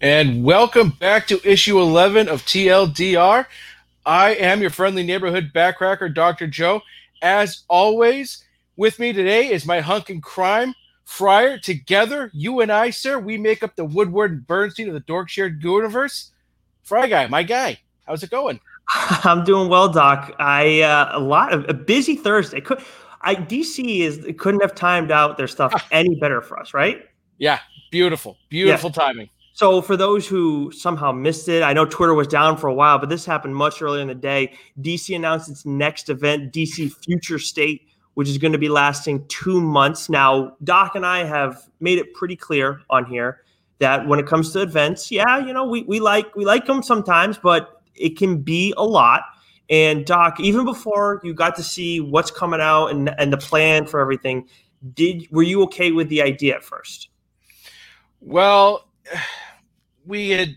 And welcome back to issue 11 of TLDR. I am your friendly neighborhood backcracker, Dr. Joe. As always, with me today is my hunk in crime, Friar. Together, you and I, sir, we make up the Woodward and Bernstein of the Dork Shared universe. Fry guy, my guy, how's it going? I'm doing well, Doc. I uh, a lot of a busy Thursday. Could I DC is couldn't have timed out their stuff any better for us, right? Yeah, beautiful, beautiful yeah. timing. So, for those who somehow missed it, I know Twitter was down for a while, but this happened much earlier in the day. DC announced its next event, DC Future State, which is going to be lasting two months. Now, Doc and I have made it pretty clear on here that when it comes to events, yeah, you know, we, we like we like them sometimes, but it can be a lot. And Doc, even before you got to see what's coming out and, and the plan for everything, did were you okay with the idea at first? Well, we had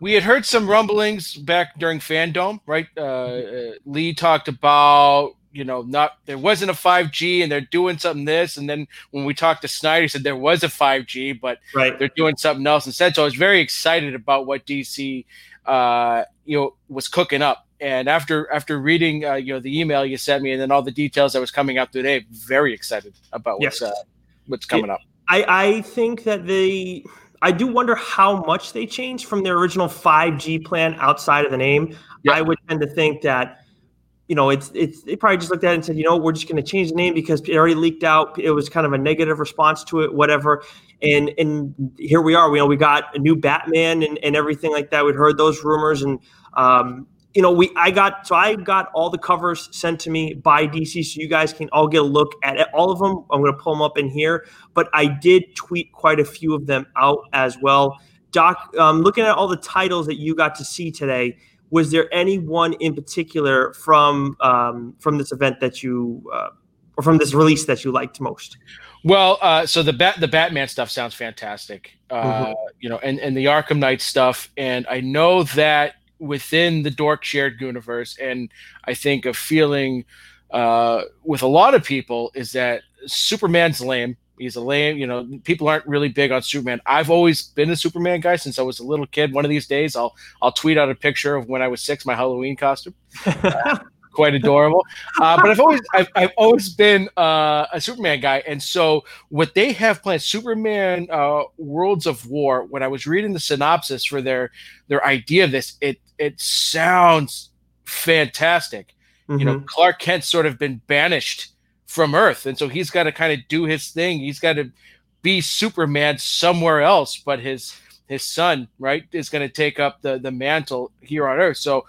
we had heard some rumblings back during FanDome, right? Uh, uh, Lee talked about you know not there wasn't a 5G and they're doing something this, and then when we talked to Snyder, he said there was a 5G, but right. they're doing something else instead. So I was very excited about what DC uh, you know was cooking up. And after after reading uh, you know the email you sent me and then all the details that was coming out today, very excited about what's yes. uh, what's coming up. I, I think that they I do wonder how much they changed from their original 5G plan outside of the name. Yep. I would tend to think that, you know, it's it's they probably just looked at it and said, you know, we're just going to change the name because it already leaked out. It was kind of a negative response to it, whatever. And and here we are. We you know we got a new Batman and, and everything like that. We'd heard those rumors and um, you know, we I got so I got all the covers sent to me by DC, so you guys can all get a look at it. all of them. I'm going to pull them up in here, but I did tweet quite a few of them out as well. Doc, um, looking at all the titles that you got to see today, was there any one in particular from um, from this event that you uh, or from this release that you liked most? Well, uh, so the bat the Batman stuff sounds fantastic, uh, mm-hmm. you know, and and the Arkham Knight stuff, and I know that within the dork shared universe and i think a feeling uh, with a lot of people is that superman's lame he's a lame you know people aren't really big on superman i've always been a superman guy since i was a little kid one of these days i'll i'll tweet out a picture of when i was six my halloween costume quite adorable. Uh, but I've always I've, I've always been uh, a Superman guy, and so what they have planned, Superman uh, Worlds of War. When I was reading the synopsis for their their idea of this, it it sounds fantastic. Mm-hmm. You know, mm-hmm. Clark Kent's sort of been banished from Earth, and so he's got to kind of do his thing. He's got to be Superman somewhere else, but his his son, right, is going to take up the the mantle here on Earth. So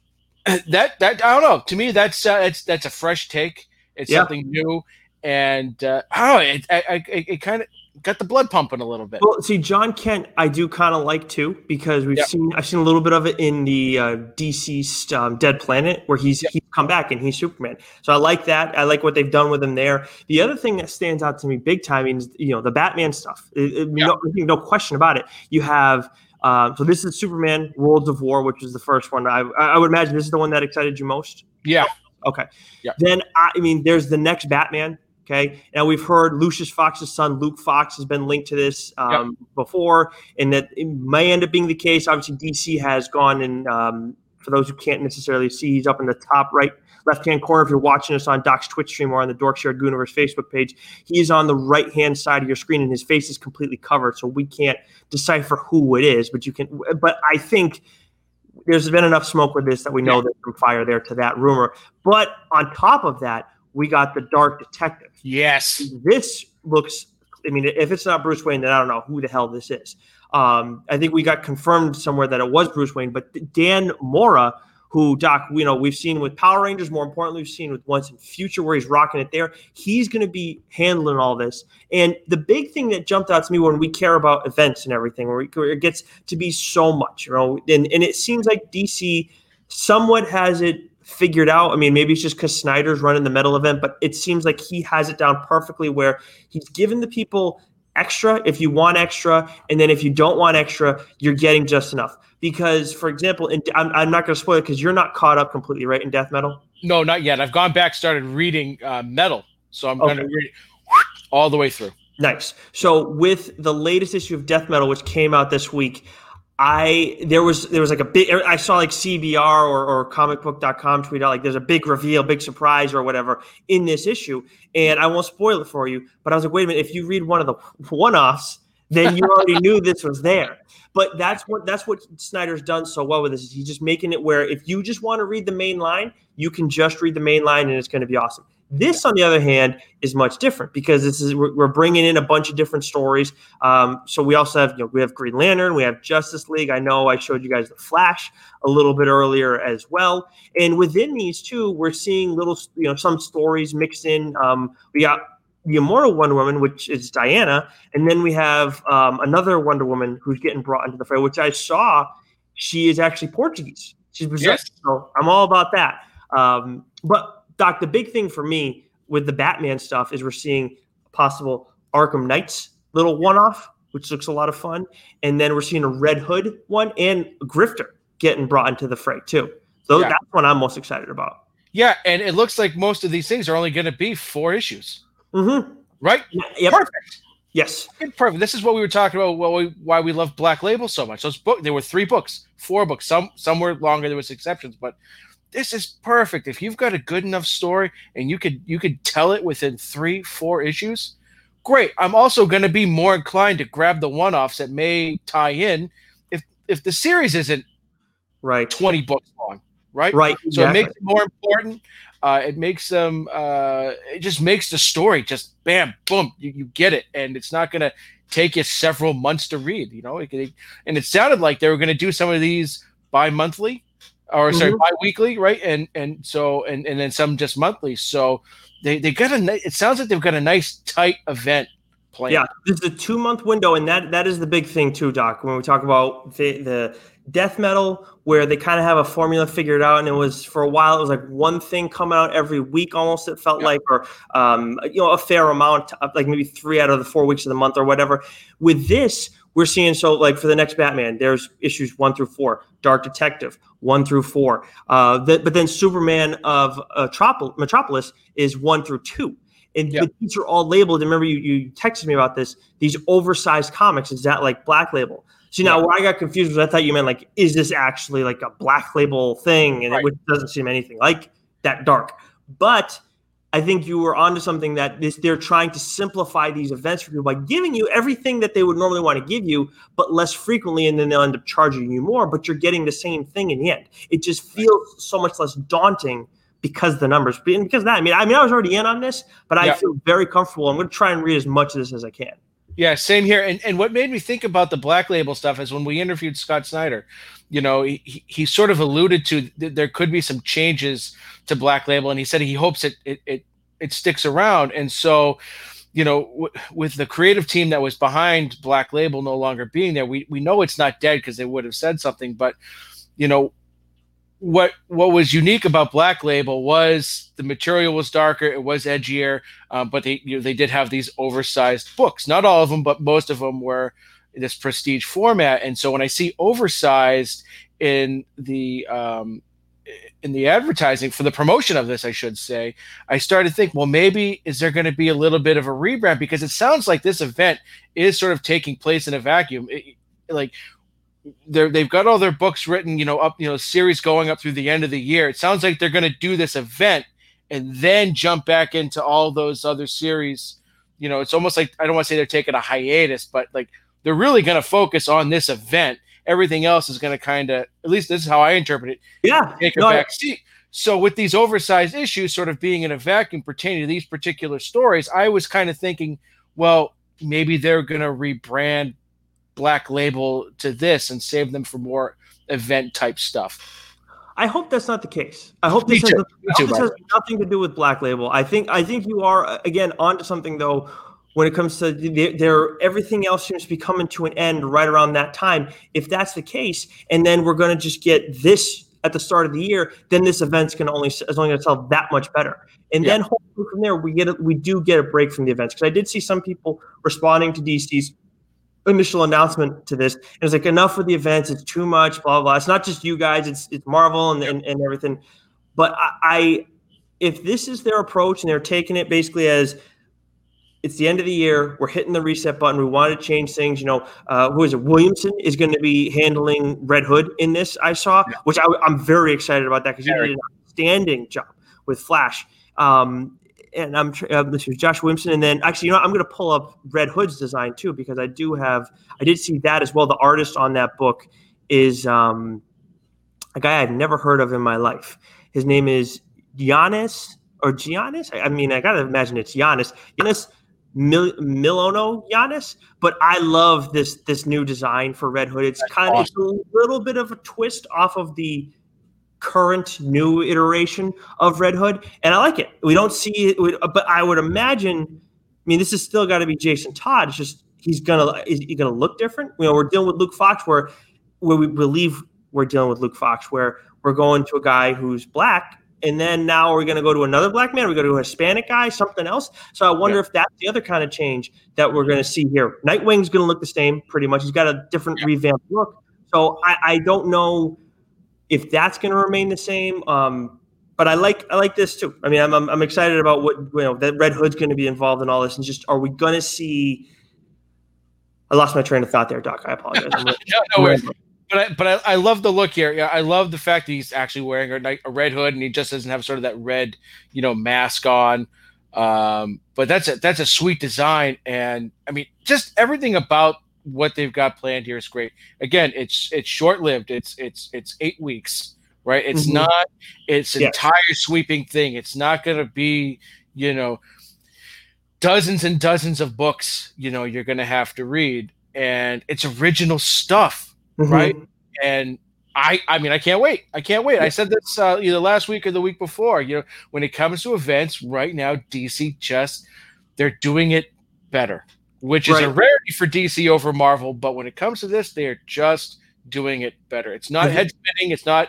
that that I don't know. To me, that's uh, that's that's a fresh take. It's yeah. something new, and uh, oh, it it, it, it kind of got the blood pumping a little bit. Well, see, Jon Kent, I do kind of like too because we've seen I've seen a little bit of it in the uh, DC um, Dead Planet where he's he's come back and he's Superman. So I like that. I like what they've done with him there. The other thing that stands out to me big time is you know the Batman stuff. It, no, no question about it. You have uh, so this is Superman Worlds of War, which is the first one. I, I would imagine this is the one that excited you most. Yeah. Okay. Yeah. Then I, I mean, there's the next Batman. Okay. Now we've heard Lucius Fox's son, Luke Fox, has been linked to this um, yep. before, and that it may end up being the case. Obviously, DC has gone and um, for those who can't necessarily see, he's up in the top right left hand corner if you're watching us on Doc's Twitch stream or on the Dork Shared Gooniverse Facebook page. He is on the right hand side of your screen and his face is completely covered, so we can't decipher who it is. But you can. But I think there's been enough smoke with this that we know there's some fire there to that rumor. But on top of that, we got the Dark Detective. Yes, this looks. I mean, if it's not Bruce Wayne, then I don't know who the hell this is. Um, I think we got confirmed somewhere that it was Bruce Wayne, but Dan Mora who Doc, you know, we've seen with Power Rangers. More importantly, we've seen with Once and Future where he's rocking it there. He's going to be handling all this. And the big thing that jumped out to me when we care about events and everything, where, it gets to be so much, you know, and, and it seems like DC somewhat has it figured out. I mean, maybe it's just because Snyder's running the metal event, but it seems like he has it down perfectly where he's given the people extra if you want extra, and then if you don't want extra, you're getting just enough because, for example, and I'm, I'm not going to spoil it because you're not caught up completely, right, in Death Metal? No, not yet. I've gone back, started reading uh, Metal, so I'm okay. going to read all the way through. Nice. So with the latest issue of Death Metal, which came out this week, I there was there was like a big I saw like CBR or, or comicbook.com tweet out like there's a big reveal, big surprise or whatever in this issue. And I won't spoil it for you, but I was like, wait a minute, if you read one of the one-offs, then you already knew this was there. But that's what that's what Snyder's done so well with this. Is he's just making it where if you just want to read the main line, you can just read the main line and it's going to be awesome. This, on the other hand, is much different because this is we're, bringing in a bunch of different stories. Um, so we also have you know we have Green Lantern, we have Justice League. I know I showed you guys the Flash a little bit earlier as well. And within these two, we're seeing little you know some stories mixed in. Um, we got the immortal Wonder Woman, which is Diana, and then we have um, another Wonder Woman who's getting brought into the fray, which I saw. She is actually Portuguese. She's Brazilian, yes. so I'm all about that. Um, but Doc, the big thing for me with the Batman stuff is we're seeing a possible Arkham Knights little one-off, which looks a lot of fun, and then we're seeing a Red Hood one and Grifter getting brought into the fray too. So yeah. that's what I'm most excited about. Yeah, and it looks like most of these things are only going to be four issues. Mm-hmm. Right? Yep. Perfect. Yes. Perfect. This is what we were talking about. What we, why we love Black Label so much. Those book. There were three books, four books. Some some were longer. There was exceptions, but this is perfect. If you've got a good enough story and you could you could tell it within three four issues, great. I'm also going to be more inclined to grab the one offs that may tie in if if the series isn't right 20 books long. Right. Right. So exactly. it makes it more important. Uh, it makes them. Uh, it just makes the story just bam, boom. You, you get it, and it's not gonna take you several months to read. You know, it, it, and it sounded like they were gonna do some of these bi-monthly, or sorry, mm-hmm. bi-weekly, right? And and so and and then some just monthly. So they they got a. It sounds like they've got a nice tight event plan. Yeah, this is a two month window, and that that is the big thing too, Doc. When we talk about the, the death metal where they kind of have a formula figured out and it was for a while it was like one thing coming out every week almost it felt yeah. like or um, you know a fair amount like maybe three out of the four weeks of the month or whatever with this we're seeing so like for the next batman there's issues one through four dark detective one through four uh, the, but then superman of uh, metropolis is one through two and yep. these are all labeled. remember, you, you texted me about this. These oversized comics is that like black label? See now where I got confused was I thought you meant like, is this actually like a black label thing? And right. it doesn't seem anything like that dark. But I think you were onto something that this they're trying to simplify these events for people by giving you everything that they would normally want to give you, but less frequently, and then they'll end up charging you more, but you're getting the same thing in the end. It just feels so much less daunting because the numbers and because that. I mean, I mean, I was already in on this, but I yeah. feel very comfortable. I'm going to try and read as much of this as I can. Yeah, same here. And and what made me think about the black label stuff is when we interviewed Scott Snyder, you know, he, he sort of alluded to th- there could be some changes to black label, and he said he hopes it it it, it sticks around. And so, you know, w- with the creative team that was behind Black Label no longer being there, we we know it's not dead because they would have said something, but you know what what was unique about Black Label was the material was darker, it was edgier, um, but they you know, they did have these oversized books. Not all of them, but most of them were this prestige format. And so when I see oversized in the um, in the advertising for the promotion of this, I should say, I started to think, well, maybe is there going to be a little bit of a rebrand because it sounds like this event is sort of taking place in a vacuum. It, like they're they've got all their books written, you know, up, you know, series going up through the end of the year. It sounds like they're going to do this event and then jump back into all those other series. You know, it's almost like I don't want to say they're taking a hiatus, but like they're really going to focus on this event. Everything else is going to kind of, at least this is how I interpret it. Yeah, take a no, back seat. So with these oversized issues sort of being in a vacuum pertaining to these particular stories, I was kind of thinking, well, maybe they're going to rebrand black label to this and save them for more event type stuff. I hope that's not the case. I hope this, has, too, hope this has, nothing to do with Black Label. I think I think you are again onto something though. When it comes to their, everything else seems to be coming to an end right around that time. If that's the case, and then we're going to just get this at the start of the year, then this event's going to only is only going to sell that much better. And yeah. then hopefully from there we get a, we do get a break from the events because I did see some people responding to DC's initial announcement to this. And it's like enough with the events. It's too much. Blah blah. It's not just you guys. It's it's Marvel and and, and everything. But I, I, if this is their approach and they're taking it basically as it's the end of the year. We're hitting the reset button. We want to change things. You know, uh, who is it? Williamson is going to be handling Red Hood in this. I saw, yeah. which I, am very excited about that because he did an outstanding job with Flash. Um, and I'm uh, this is Josh Williamson, and then actually, you know, I'm going to pull up Red Hood's design too because I do have, I did see that as well. The artist on that book is um, a guy I've never heard of in my life. His name is Giannis or Giannis. I, I mean, I got to imagine it's Giannis. Giannis Mil- Milonogiannis, but I love this this new design for Red Hood. It's kind of it's a little bit of a twist off of the current new iteration of Red Hood, and I like it. We don't see it, but I would imagine. I mean, this is still got to be Jason Todd. It's just he's gonna is he gonna look different? You know, we're dealing with Luke Fox, where where we believe we're dealing with Luke Fox, where we're going to a guy who's black and then now we're going to go to another black man. We go to a Hispanic guy, something else. So I wonder yeah. if that's the other kind of change that we're going to see here. Nightwing's going to look the same, pretty much. He's got a different yeah. revamped look. So I, I, don't know if that's going to remain the same. Um, but I like I like this too. I mean, I'm, I'm, I'm excited about what you know that Red Hood's going to be involved in all this, and just are we going to see? I lost my train of thought there, Doc. I apologize. no, no but I, but I, I, love the look here. Yeah, I love the fact that he's actually wearing a, a, red hood and he just doesn't have sort of that red, you know, mask on. Um, but that's a that's a sweet design, and I mean, just everything about what they've got planned here is great. Again, it's it's short lived. It's it's it's eight weeks, right? It's mm-hmm. not it's an entire sweeping thing. It's not going to be you know dozens and dozens of books. You know, you're going to have to read, and it's original stuff mm-hmm. right? And I, I mean, I can't wait. I can't wait. I said this uh, either last week or the week before. You know, when it comes to events, right now, DC just they're doing it better, which is a rarity for DC over Marvel. But when it comes to this, they are just doing it better. It's not mm-hmm. head spinning. It's not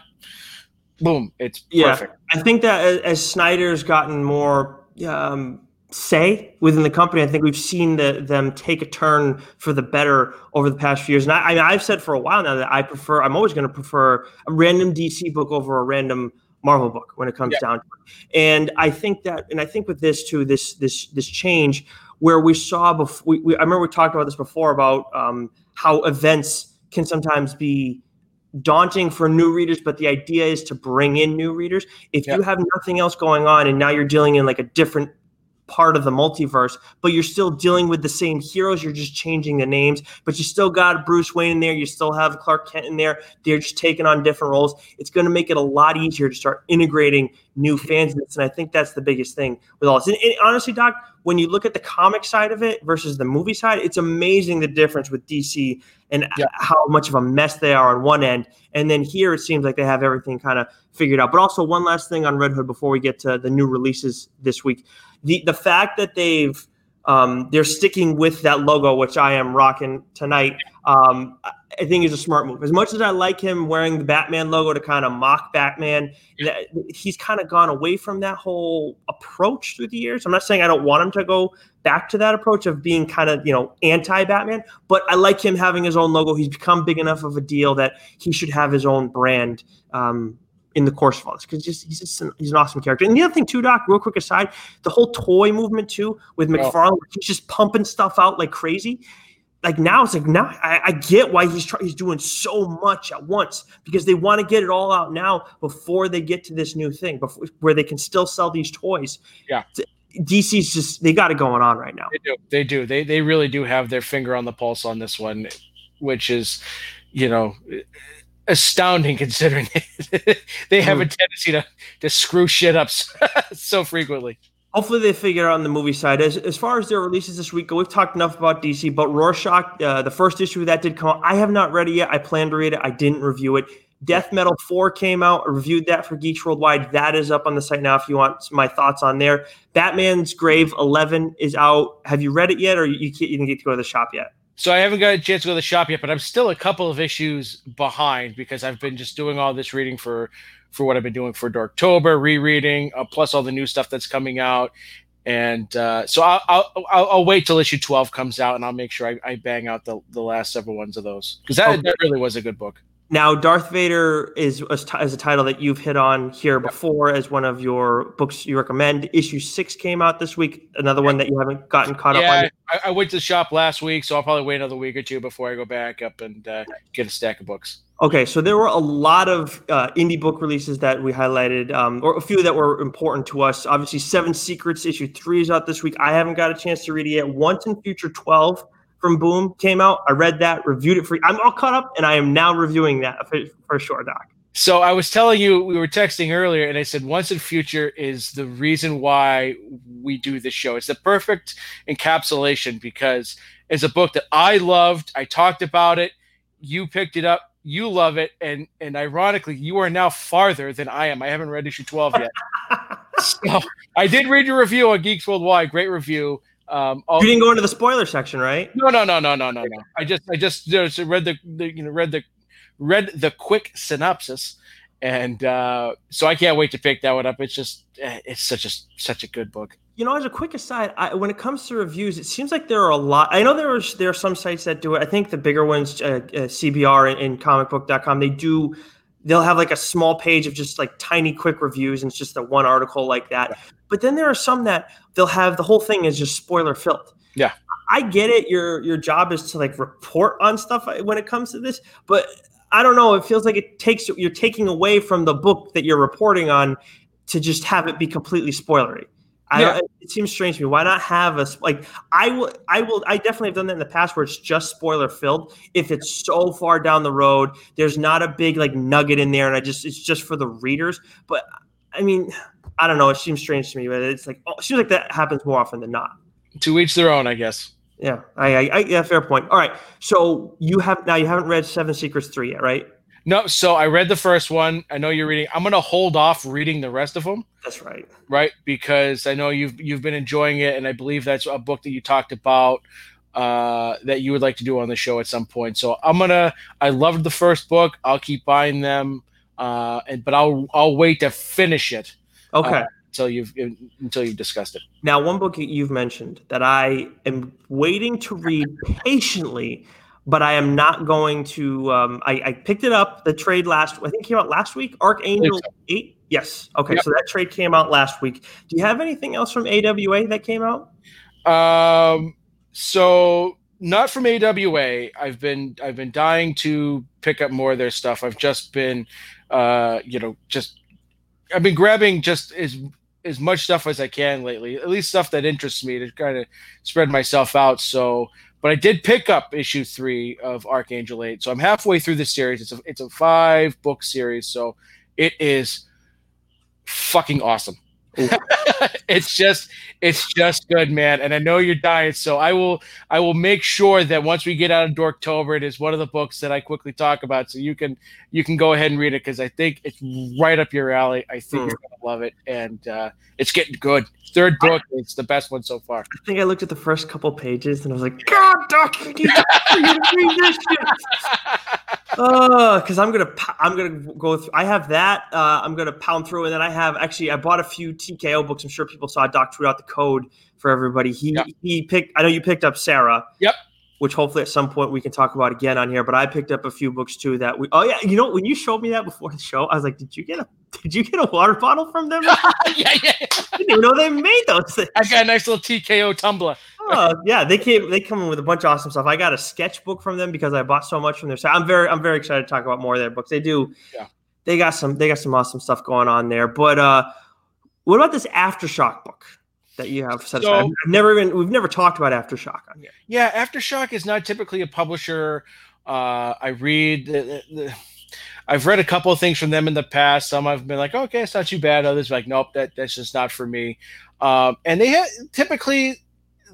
boom. It's perfect. Yeah, I think that as, as Snyder's gotten more um, say within the company. I think we've seen the, them take a turn for the better over the past few years. And I, I mean, I've said for a while now that I prefer, I'm always going to prefer a random DC book over a random Marvel book when it comes yeah. down to it. And I think that, and I think with this too, this this this change where we saw before, we, we, I remember we talked about this before about um, how events can sometimes be daunting for new readers, but the idea is to bring in new readers. If yeah. you have nothing else going on and now you're dealing in like a different part of the multiverse, but you're still dealing with the same heroes. You're just changing the names, but you still got Bruce Wayne in there. You still have Clark Kent in there. They're just taking on different roles. It's going to make it a lot easier to start integrating new fans in this. And I think that's the biggest thing with all this. And, and honestly, Doc, when you look at the comic side of it versus the movie side, it's amazing the difference with DC and yeah. how much of a mess they are on one end. And then here it seems like they have everything kind of figured out. But also, one last thing on Red Hood before we get to the new releases this week the the fact that they've um, they're sticking with that logo, which I am rocking tonight. Um, I think is a smart move. As much as I like him wearing the Batman logo to kind of mock Batman, he's kind of gone away from that whole approach through the years. I'm not saying I don't want him to go back to that approach of being kind of you know anti-Batman, but I like him having his own logo. He's become big enough of a deal that he should have his own brand. Um, in the course of all this because just he's just an, he's an awesome character. And the other thing too, Doc, real quick aside, the whole toy movement too with McFarlane, oh. he's just pumping stuff out like crazy. Like now, it's like now I, I get why he's try, he's doing so much at once because they want to get it all out now before they get to this new thing, before where they can still sell these toys. Yeah. DC's just they got it going on right now. They do. They do. They they really do have their finger on the pulse on this one, which is, you know, astounding considering they have a mm. tendency to, to screw shit up so frequently. Hopefully they figure out on the movie side. As, as far as their releases this week, go, we've talked enough about DC, but Rorschach, uh, the first issue of that did come out. I have not read it yet. I plan to read it. I didn't review it. Death Metal 4 came out. I reviewed that for Geeks Worldwide. That is up on the site now if you want my thoughts on there. Batman's Grave 11 is out. Have you read it yet or you, you didn't get to go to the shop yet? So I haven't got a chance to go to the shop yet, but I'm still a couple of issues behind because I've been just doing all this reading for for what I've been doing for Dorktober, rereading, uh, plus all the new stuff that's coming out. And uh, so I'll, I'll, I'll, wait till issue 12 comes out and I'll make sure I, I bang out the, the last several ones of those because that, okay. that really was a good book. Now, Darth Vader is a, is a title that you've hit on here before as one of your books you recommend. Issue six came out this week. Another one that you haven't gotten caught yeah, up on. I, I went to the shop last week, so I'll probably wait another week or two before I go back up and uh, get a stack of books. Okay, so there were a lot of uh, indie book releases that we highlighted, um, or a few that were important to us. Obviously, Seven Secrets issue three is out this week. I haven't got a chance to read it yet. Once and Future twelve from Boom came out. I read that, reviewed it for. You. I'm all caught up, and I am now reviewing that for, for sure, Doc. So I was telling you, we were texting earlier, and I said Once and Future is the reason why we do this show. It's the perfect encapsulation because it's a book that I loved. I talked about it. You picked it up you love it, and and ironically, you are now farther than I am. I haven't read issue twelve yet. so I did read your review on Geeks Worldwide. Great review. Um, you didn't go into the spoiler section, right? No, no, no, no, no, no, no. I just, I just, just read the, the, you know, read the, read the quick synopsis, and uh, so I can't wait to pick that one up. It's just, eh, it's such a, such a good book you know, as a quick aside, I, when it comes to reviews, it seems like there are a lot. I know there are there are some sites that do it. I think the bigger ones, uh, uh, CBR and, and comicbook.com, they do. They'll have like a small page of just like tiny quick reviews, and it's just a one article like that. But then there are some that they'll have the whole thing is just spoiler filled. Yeah, I get it. Your your job is to like report on stuff uh, when it comes to this, but I don't know. It feels like it takes you're taking away from the book that you're reporting on to just have it be completely spoilery. I, it seems strange to me. Why not have a like? I will. I will. I definitely have done that in the past where it's just spoiler filled. If it's so far down the road, there's not a big like nugget in there, and I just it's just for the readers. But I mean, I don't know. It seems strange to me, but it's like oh, it seems like that happens more often than not. To each their own, I guess. Yeah, I, I, I yeah, fair point. All right, so you have now you haven't read Seven Secrets three yet, right? No, so I read the first one. I know you're reading. I'm gonna hold off reading the rest of them. That's right. Right, because I know you've you've been enjoying it, and I believe that's a book that you talked about uh, that you would like to do on the show at some point. So I'm gonna. I loved the first book. I'll keep buying them, uh, and but I'll I'll wait to finish it. Okay. Uh, until you've until you've discussed it. Now, one book you've mentioned that I am waiting to read patiently but I am not going to. Um, I, I, picked it up. The trade last, I think, came out last week. Archangel so. Eight. Yes. Okay. Yep. So that trade came out last week. Do you have anything else from AWA that came out? Um. So not from AWA. I've been I've been dying to pick up more of their stuff. I've just been, uh, you know, just I've been grabbing just as as much stuff as I can lately. At least stuff that interests me to kind of spread myself out. So but I did pick up issue three of Archangel Eight, so I'm halfway through the series. It's a it's a five book series, so it is fucking awesome. It's just it's just good, man. And I know you're dying, so I will I will make sure that once we get out of Dorktober, it is one of the books that I quickly talk about, so you can you can go ahead and read it because I think it's right up your alley. I think mm. you're gonna love it, and uh, it's getting good. Third book, it's the best one so far. I think I looked at the first couple pages and I was like, God, Doc, you need to read this shit. Oh, because I'm gonna I'm gonna go through. I have that. Uh, I'm gonna pound through, and then I have actually I bought a few TKO books. I'm sure people saw Doc tweet out the code for everybody. He yep. he picked. I know you picked up Sara. Yep. Which hopefully at some point we can talk about again on here. But I picked up a few books too that we. Oh yeah, you know when you showed me that before the show, I was like, did you get a did you get a water bottle from them? yeah, yeah. I didn't even know they made those things. I got a nice little TKO tumbler. Oh, yeah, they came. They come in with a bunch of awesome stuff. I got a sketchbook from them because I bought so much from their site. I'm very, I'm very excited to talk about more of their books. They do. Yeah. They got some. They got some awesome stuff going on there. But uh, what about this aftershock book? that you have set so, aside. I've never even we've never talked about Aftershock on here. Yeah, Aftershock is not typically a publisher. Uh, I read the, the, I've read a couple of things from them in the past. Some I've been like, okay, it's not too bad. Others like, nope, that that's just not for me. Um, and they ha- typically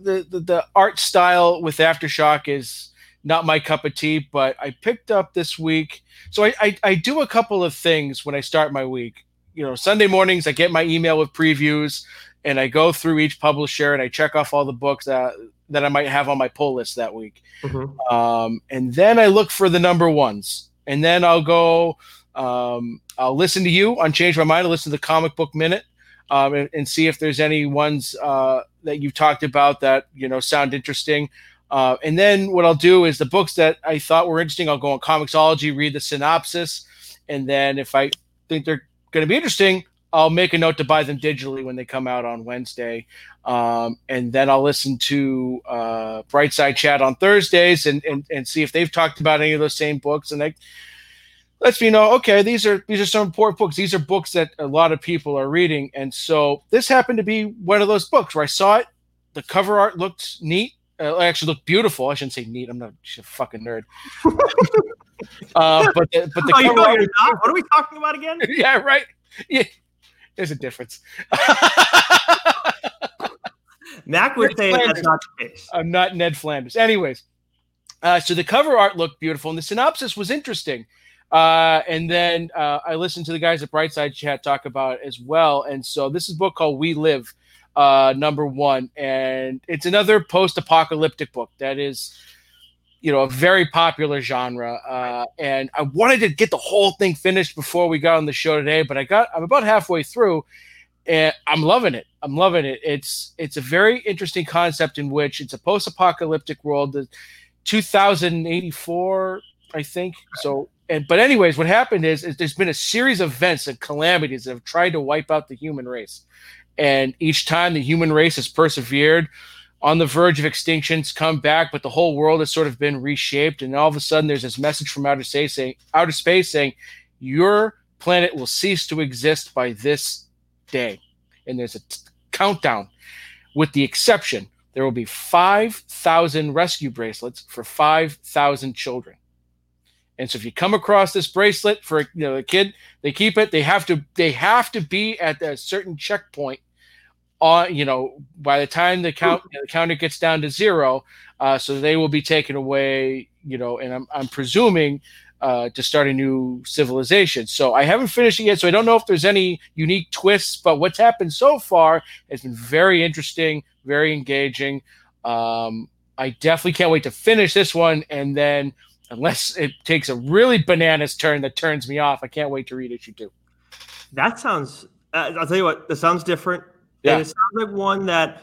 the, the the art style with Aftershock is not my cup of tea. But I picked up this week, so I, I I do a couple of things when I start my week. You know, Sunday mornings I get my email with previews, and I go through each publisher and I check off all the books that that I might have on my pull list that week. Mm-hmm. Um, and then I look for the number ones and then I'll go. Um, I'll listen to you on Change My Mind. I'll listen to the Comic Book Minute um, and, and, see if there's any ones uh, that you've talked about that you know sound interesting. Uh, and then what I'll do is the books that I thought were interesting, I'll go on Comixology, read the synopsis, and then if I think they're going to be interesting, I'll make a note to buy them digitally when they come out on Wednesday. Um, and then I'll listen to uh, Brightside Chat on Thursdays and, and, and see if they've talked about any of those same books. And they lets me know, okay, these are these are some important books. These are books that a lot of people are reading. And so this happened to be one of those books where I saw it. The cover art looked neat. Uh, actually looked beautiful. I shouldn't say neat. I'm not a fucking nerd. uh, but the, but the oh, cover art? What are we talking about again? yeah, right. Yeah, there's a difference. Mac would say that's not the case. I'm not Ned Flanders. Anyways, uh, so the cover art looked beautiful, and the synopsis was interesting. Uh, and then uh, I listened to the guys at Brightside Chat talk about it as well. And so this is a book called We Live, uh, number one, and it's another post-apocalyptic book that is, you know, a very popular genre. Uh, and I wanted to get the whole thing finished before we got on the show today, but I got I'm about halfway through, and I'm loving it. I'm loving it. It's it's a very interesting concept in which it's a post-apocalyptic world. The 2084, I think. So, and but anyways, what happened is, is there's been a series of events and calamities that have tried to wipe out the human race, and each time the human race has persevered on the verge of extinctions, come back, but the whole world has sort of been reshaped, and all of a sudden there's this message from outer space saying, outer space saying, your planet will cease to exist by this day, and there's a t- countdown, with the exception there will be 5,000 rescue bracelets for 5,000 children. And so if you come across this bracelet for you know a kid, they keep it. They have to they have to be at a certain checkpoint on you know by the time the count the counter gets down to zero, uh, so they will be taken away. You know, and I'm I'm presuming uh, to start a new civilization. So I haven't finished it yet, so I don't know if there's any unique twists. But what's happened so far has been very interesting, very engaging. Um, I definitely can't wait to finish this one, and then unless it takes a really bananas turn that turns me off, I can't wait to read issue two. That sounds. Uh, I'll tell you what. That sounds different. Yeah. And it sounds like one that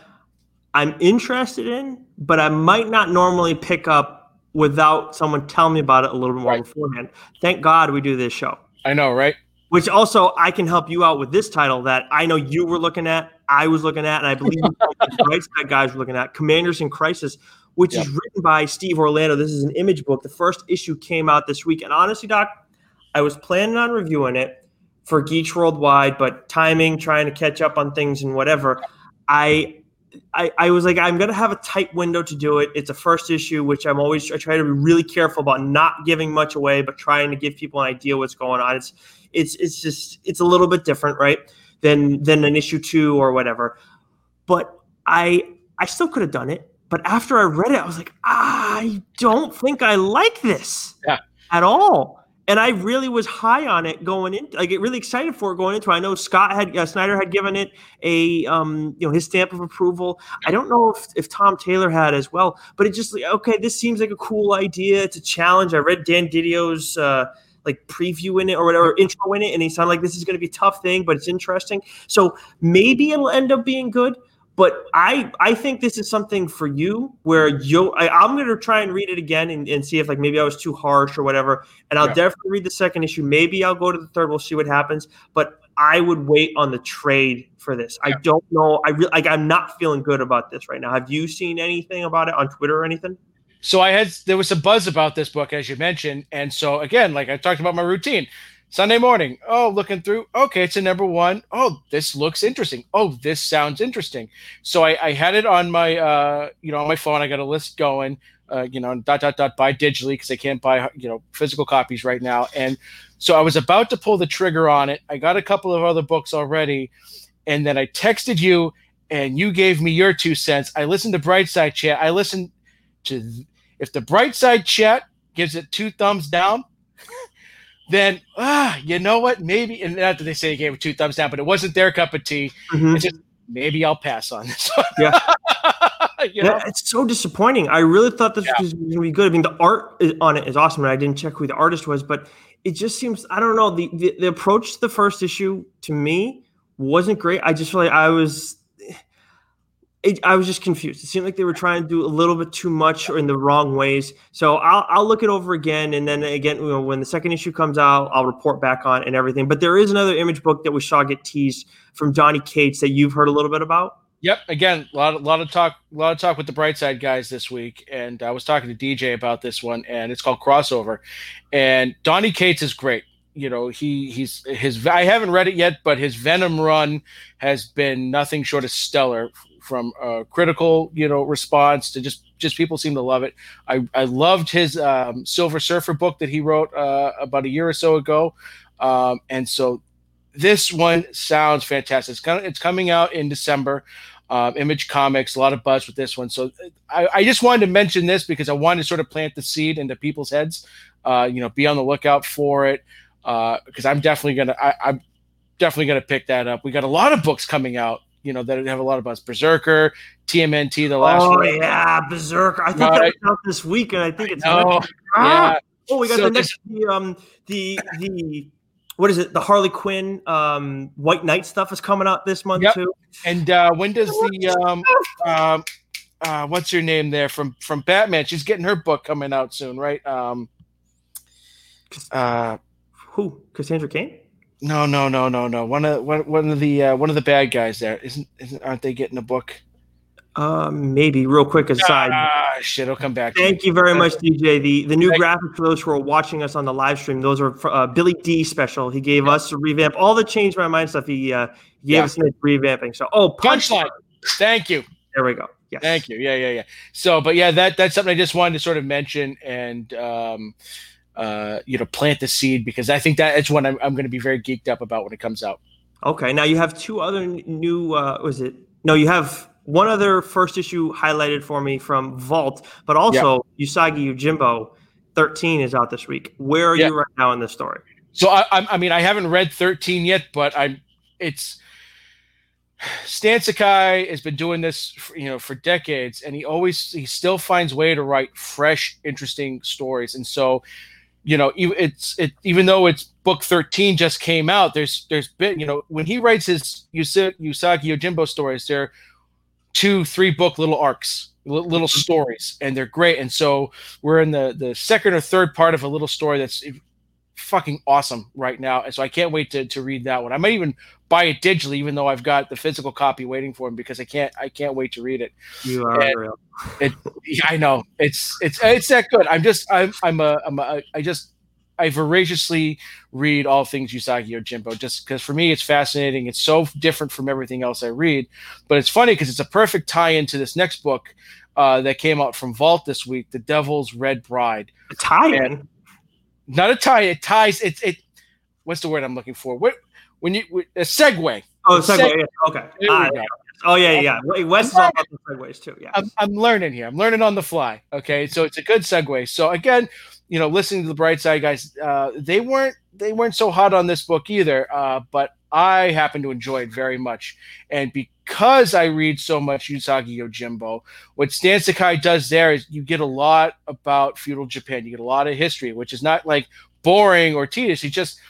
I'm interested in, but I might not normally pick up without someone telling me about it a little bit more Right. beforehand. Thank God we do this show. I know, right? Which also I can help you out with this title that I know you were looking at, I was looking at, and I believe the guys were looking at, Commanders in Crisis, which is written by Steve Orlando. This is an image book. The first issue came out this week, and honestly, Doc, I was planning on reviewing it for Geeks Worldwide, but timing, trying to catch up on things and whatever, I. I, I was like, I'm gonna have a tight window to do it. It's a first issue, which I'm always I try to be really careful about not giving much away, but trying to give people an idea what's going on. It's it's it's just it's a little bit different, right? Than than an issue two or whatever. But I I still could have done it. But after I read it, I was like, I don't think I like this Yeah. at all. And I really was high on it going in. I get really excited for it going into. it. I know Scott had uh, Snyder had given it a um, you know his stamp of approval. I don't know if, if Tom Taylor had as well, but it just like okay, this seems like a cool idea. It's a challenge. I read Dan Didio's uh, like preview in it or whatever intro in it, and he sounded like this is going to be a tough thing, but it's interesting. So maybe it'll end up being good. But I I think this is something for you where mm-hmm. you I, I'm going to try and read it again and, and see if like maybe I was too harsh or whatever. And I'll Yeah. definitely read the second issue. Maybe I'll go to the third. We'll see what happens. But I would wait on the trade for this. I don't know. I really like. I'm not feeling good about this right now. Have you seen anything about it on Twitter or anything? So I had there was some buzz about this book, as you mentioned, and so again, like I talked about my routine. Sunday morning, oh, looking through, okay, it's a number one. Oh, this looks interesting. Oh, this sounds interesting. So I, I had it on my, uh, you know, on my phone. I got a list going, uh, you know, dot dot dot buy digitally because I can't buy, you know, physical copies right now. And so I was about to pull the trigger on it. I got a couple of other books already, and then I texted you, and you gave me your two cents. I listened to Brightside Chat. I listened to if the Brightside Chat gives it two thumbs down, then ah, you know what? Maybe and not that they say they gave it two thumbs down, but it wasn't their cup of tea. It's just maybe I'll pass on this one. Yeah. you know? Yeah, it's so disappointing. I really thought this Yeah. was going to be good. I mean, the art is- on it is awesome, and I didn't check who the artist was, but it just seems I don't know the the, the approach to the first issue to me wasn't great. I just feel like I was it, I was just confused. It seemed like they were trying to do a little bit too much or in the wrong ways. So I'll, I'll look it over again, and then again, you know, when the second issue comes out, I'll report back on and everything. But there is another image book that we saw get teased from Donny Cates that you've heard a little bit about. Yep. Again, a lot, a lot of talk, a lot of talk with the bright side guys this week, and I was talking to DJ about this one, and it's called Crossover, and Donny Cates is great you know he he's his I haven't read it yet, but his Venom run has been nothing short of stellar from a critical you know response to just just people seem to love it. I I loved his um, Silver Surfer book that he wrote uh, about a year or so ago, um, and so this one sounds fantastic. It's, kind of, it's coming out in December. Um, Image Comics, a lot of buzz with this one. So I, I, just wanted to mention this because I wanted to sort of plant the seed into people's heads. Uh, you know, be on the lookout for it because uh, I'm definitely gonna I, I'm definitely gonna pick that up. We got a lot of books coming out, you know, that have a lot of buzz. Berserker, TMNT, the last. Oh one. yeah, Berserker. I think right. that was out this week, and I think it's. Oh yeah. Oh, we got so the next the, um the the what is it? The Harley Quinn um White Knight stuff is coming out this month yep. too. And uh when does the um um uh what's your name there from from Batman? She's getting her book coming out soon, right? Um uh who? Cassandra Cain? No, no, no, no, no. One of one, one of the uh, one of the bad guys there isn't isn't aren't they getting a book? Um, maybe real quick aside. Ah, shit, I'll come back. Thank you very much, DJ. The the new graphics for those who are watching us on the live stream, those are uh, Billy D special. He gave yeah. us a revamp, all the change my mind stuff. He uh, gave yeah. us a revamping. So, oh, punchline. Thank you. There we go. Yes. Thank you. Yeah, yeah, yeah. So, but yeah, that that's something I just wanted to sort of mention and um, uh, you know, plant the seed because I think that it's one I'm, I'm going to be very geeked up about when it comes out. Okay. Now you have two other new, uh, was it? No, you have one other first issue highlighted for me from Vault, but also yeah. Usagi Yojimbo 13 is out this week. Where are you right now in the story? So I, I, I mean, I haven't read 13 yet, but I'm, it's, Stan Sakai has been doing this, for, you know, for decades, and he always he still finds way to write fresh, interesting stories. And so, you know, it's it even though it's book 13 just came out, there's there's been, you know, when he writes his Usagi Yojimbo stories, they're two, three book little arcs, little mm-hmm. stories, and they're great. And so we're in the the second or third part of a little story that's fucking awesome right now. And so I can't wait to, to read that one. I might even buy it digitally, even though I've got the physical copy waiting for him because I can't I can't wait to read it. You are and real. It, I know it's it's it's that good. I'm just I'm I'm a I'm a I just I voraciously read all things Usagi Yojimbo just because for me it's fascinating. It's so different from everything else I read, but it's funny because it's a perfect tie-in to this next book uh, that came out from Vault this week, The Devil's Red Bride. A tie-in, not a tie. It ties. It it. What's the word I'm looking for? What when you a segue? Oh, segue. segue. Yeah. Okay. Ah, yeah. Oh yeah, yeah. Wes is all about the segues too. Yeah. I'm, I'm learning here. I'm learning on the fly. Okay, so it's a good segue. So again, you know, listening to the bright side guys, uh, they weren't they weren't so hot on this book either. Uh, but I happen to enjoy it very much, and because I read so much Usagi Yojimbo, what Stan Sakai does there is you get a lot about feudal Japan. You get a lot of history, which is not like boring or tedious. He just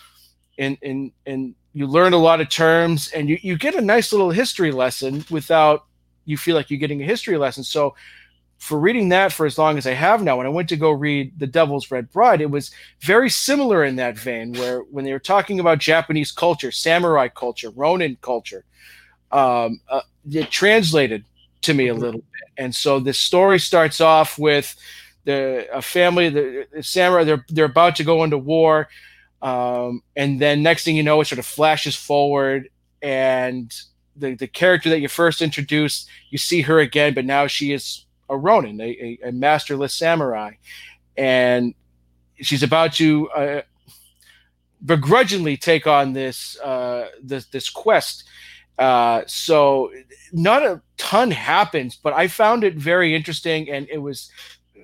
in in in you learn a lot of terms and you, you get a nice little history lesson without you feel like you're getting a history lesson. So for reading that for as long as I have now, when I went to go read The Devil's Red Bride, it was very similar in that vein, where when they were talking about Japanese culture, samurai culture, Ronin culture, um, uh, it translated to me a mm-hmm. little bit. And so this story starts off with the a family, the, the samurai, they're they're about to go into war, um, and then next thing you know, it sort of flashes forward, and the the character that you first introduced, you see her again, but now she is a Ronin, a, a, a masterless samurai, and she's about to uh, begrudgingly take on this uh, this this quest. Uh, so not a ton happens, but I found it very interesting, and it was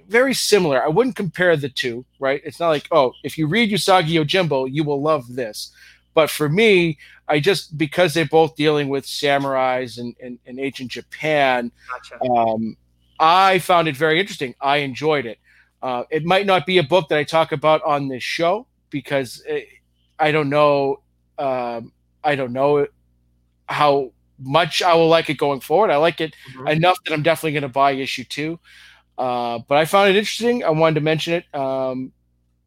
very similar. I wouldn't compare the two, right? It's not like oh, if you read Usagi Yojimbo, you will love this. But for me, I just because they're both dealing with samurais and, and, and ancient Japan, gotcha. um, I found it very interesting. I enjoyed it. Uh, it might not be a book that I talk about on this show because it, I don't know. Um, I don't know how much I will like it going forward. I like it mm-hmm. enough that I'm definitely going to buy issue two. Uh, but I found it interesting. I wanted to mention it um,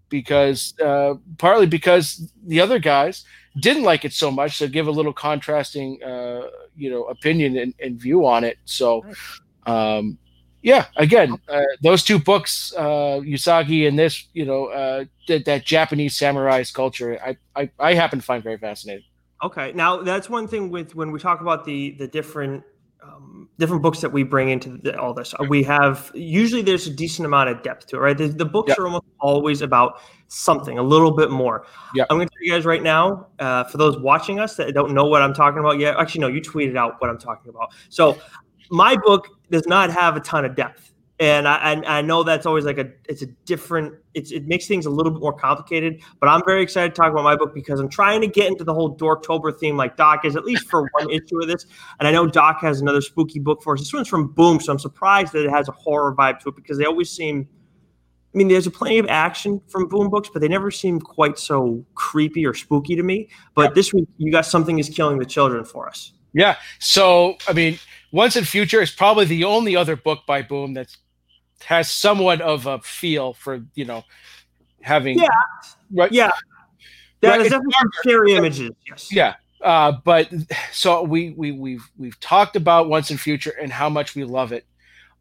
because uh, partly because the other guys didn't like it so much. So give a little contrasting, uh, you know, opinion and, and, view on it. So, um, yeah, again, uh, those two books, uh, Usagi and this, you know, uh, that, that Japanese samurai culture, I, I, I happen to find very fascinating. Okay, now that's one thing with when we talk about the the different um, different books that we bring into the, all this. We have usually there's a decent amount of depth to it, right? The, the books yep. are almost always about something a little bit more. Yeah, I'm going to tell you guys right now. Uh, for those watching us that don't know what I'm talking about yet, actually, no, you tweeted out what I'm talking about. So my book does not have a ton of depth and I, and I know that's always like a it's a different it's it makes things a little bit more complicated but i'm very excited to talk about my book because i'm trying to get into the whole dorktober theme like doc is at least for one issue of this and i know doc has another spooky book for us this one's from boom so i'm surprised that it has a horror vibe to it because they always seem I mean, there's a plenty of action from Boom books, but they never seem quite so creepy or spooky to me. But this week, you got something is killing the children for us. Yeah. So, I mean, Once and Future is probably the only other book by Boom that has somewhat of a feel for you know having yeah. Right. Yeah. That right, is definitely scary images yes. Yeah. Uh, but so we we we've we've talked about once and future and how much we love it.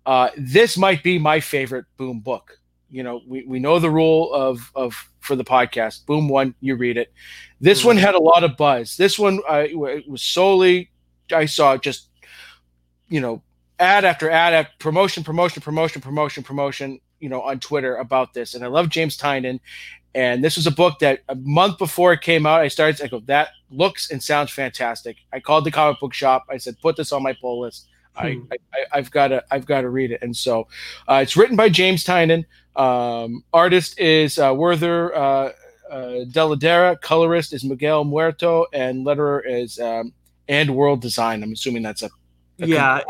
Uh, this might be my favorite boom book. You know we, we know the rule of of for the podcast. Boom one you read it. This mm-hmm. one had a lot of buzz. This one uh, it was solely i saw just you know ad after ad, after promotion, promotion, promotion, promotion, promotion, you know, on Twitter about this. And I love James Tynion. And this was a book that a month before it came out, I started, I go, that looks and sounds fantastic. I called the comic book shop. I said, put this on my pull list. Hmm. I, I, have got to, I've got to read it. And so uh, it's written by James Tynion. Um, artist is uh, Werther uh, uh, Dell'Edera. Colorist is Miguel Muerto. And letterer is um, AndWorld Design. I'm assuming that's a yeah,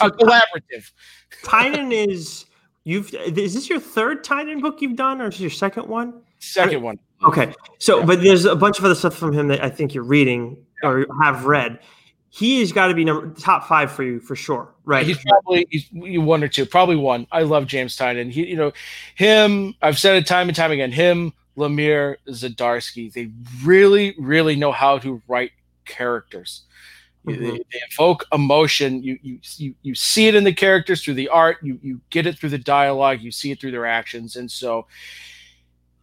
a collaborative. Tynion is you've is this your third Tynion book you've done, or is your second one? Second one. Okay, so but there's a bunch of other stuff from him that I think you're reading or have read. He's got to be number top five for you for sure, right? He's probably he's one or two, probably one. I love James Tynion. He, you know, him. I've said it time and time again. Him, Lemire, Zdarsky. They really, really know how to write characters. Mm-hmm. They, they, evoke emotion. You, you you you see it in the characters through the art. You you get it through the dialogue. You see it through their actions. And so,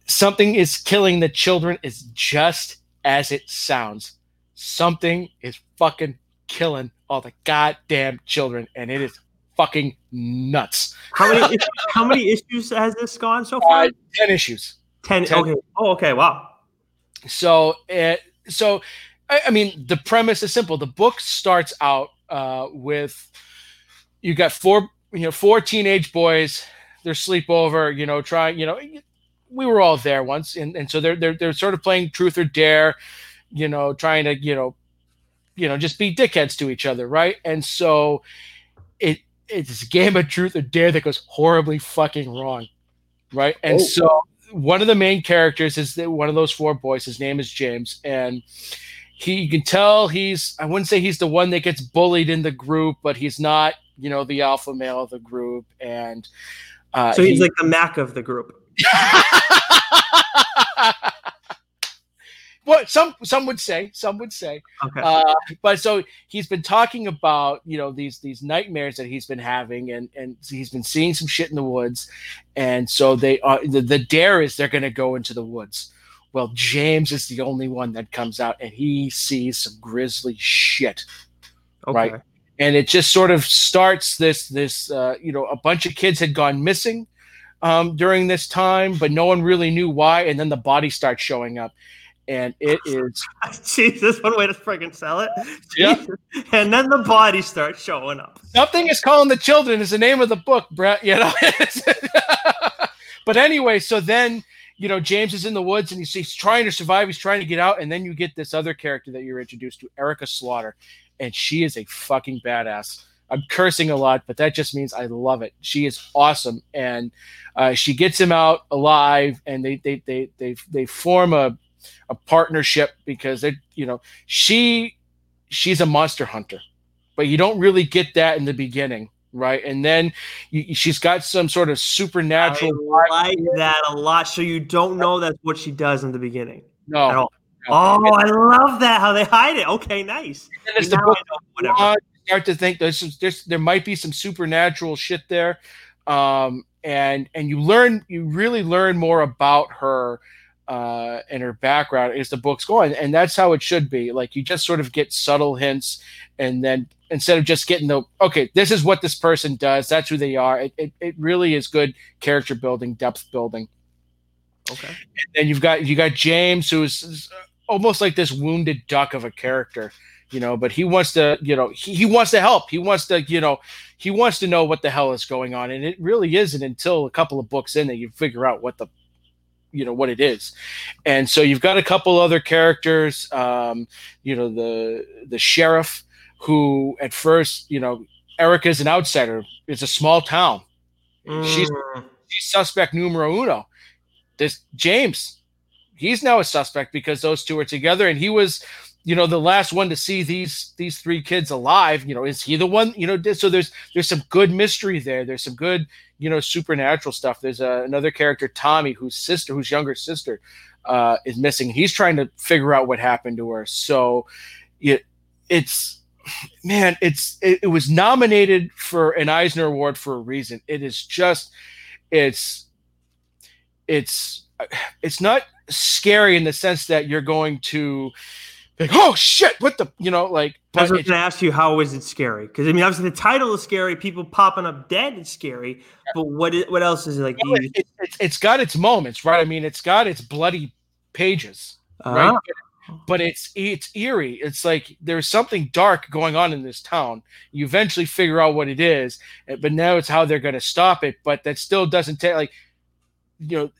something is killing the children is just as it sounds. Something is fucking killing all the goddamn children, and it is fucking nuts. How many how many issues has this gone so far? Uh, ten issues. Ten. Ten. Okay. Oh, okay. Wow. So it so I, I, mean, the premise is simple. The book starts out uh, with you got four, you know, four teenage boys. They're sleepover, you know, trying, you know, we were all there once, and, and so they're they're they're sort of playing truth or dare, you know, trying to, you know, you know, just be dickheads to each other, right? And so it it's a game of truth or dare that goes horribly fucking wrong, right? And oh. so one of the main characters is one of those four boys. His name is James, and he you can tell he's I wouldn't say he's the one that gets bullied in the group, but he's not, you know, the alpha male of the group. And uh, so he's he, like the Mac of the group. what some some would say, some would say. Okay. Uh, but so he's been talking about you know these these nightmares that he's been having, and and he's been seeing some shit in the woods, and so they are the, the dare is they're going to go into the woods well, James is the only one that comes out and he sees some grisly shit. Okay. Right. And it just sort of starts this, this, uh, you know, a bunch of kids had gone missing um, during this time, but no one really knew why. And then the body starts showing up. And it is Jesus, one way to freaking sell it. Yeah. And then the body starts showing up. Something is calling the children is the name of the book, Brett. You know. but anyway, so then you know, James is in the woods and he's, he's trying to survive. He's trying to get out. And then you get this other character that you're introduced to, Erica Slaughter. And she is a fucking badass. I'm cursing a lot, but that just means I love it. She is awesome. And uh, she gets him out alive and they, they, they, they, they form a, a partnership because they, you know, she, she's a monster hunter. but you don't really get that in the beginning right? And then you, she's got some sort of supernatural. I like that a lot. So you don't know that's what she does in the beginning. No. At all. Oh, I love that how they hide it. Okay, nice. And as the book, whatever. start to think there's, there's there might be some supernatural shit there, um, and and you learn you really learn more about her uh, and her background as the book's going, and that's how it should be. Like you just sort of get subtle hints, and then instead of just getting the okay, this is what this person does, that's who they are. It, it, it really is good character building, depth building. Okay. And then you've got you got James, who's almost like this wounded duck of a character, you know, but he wants to, you know, he, he wants to help. He wants to, you know, he wants to know what the hell is going on. And it really isn't until a couple of books in that you figure out what the you know what it is and so you've got a couple other characters um, you know the the sheriff who at first, you know, Erica's an outsider. It's a small town. Mm. She's she's suspect numero uno. This James, he's now a suspect because those two are together, and he was, you know, the last one to see these these three kids alive. You know, is he the one? You know, so there's there's some good mystery there. There's some good, you know, supernatural stuff. There's uh, another character, Tommy, whose sister, whose younger sister, uh, is missing. He's trying to figure out what happened to her. So, it it's man, it's it, it, was nominated for an Eisner Award for a reason. It is just it's it's it's not scary in the sense that you're going to like, oh shit, what the you know, like I was going to ask you how is it scary? Because I mean, obviously the title is scary. People popping up dead is scary. But what is, what else is it like? Well, it, it, it's got its moments, right? I mean, it's got its bloody pages, uh-huh. right? but it's it's eerie. It's like there's something dark going on in this town. You eventually figure out what it is, eh, but now it's how they're going to stop it. But that still doesn't take like you know,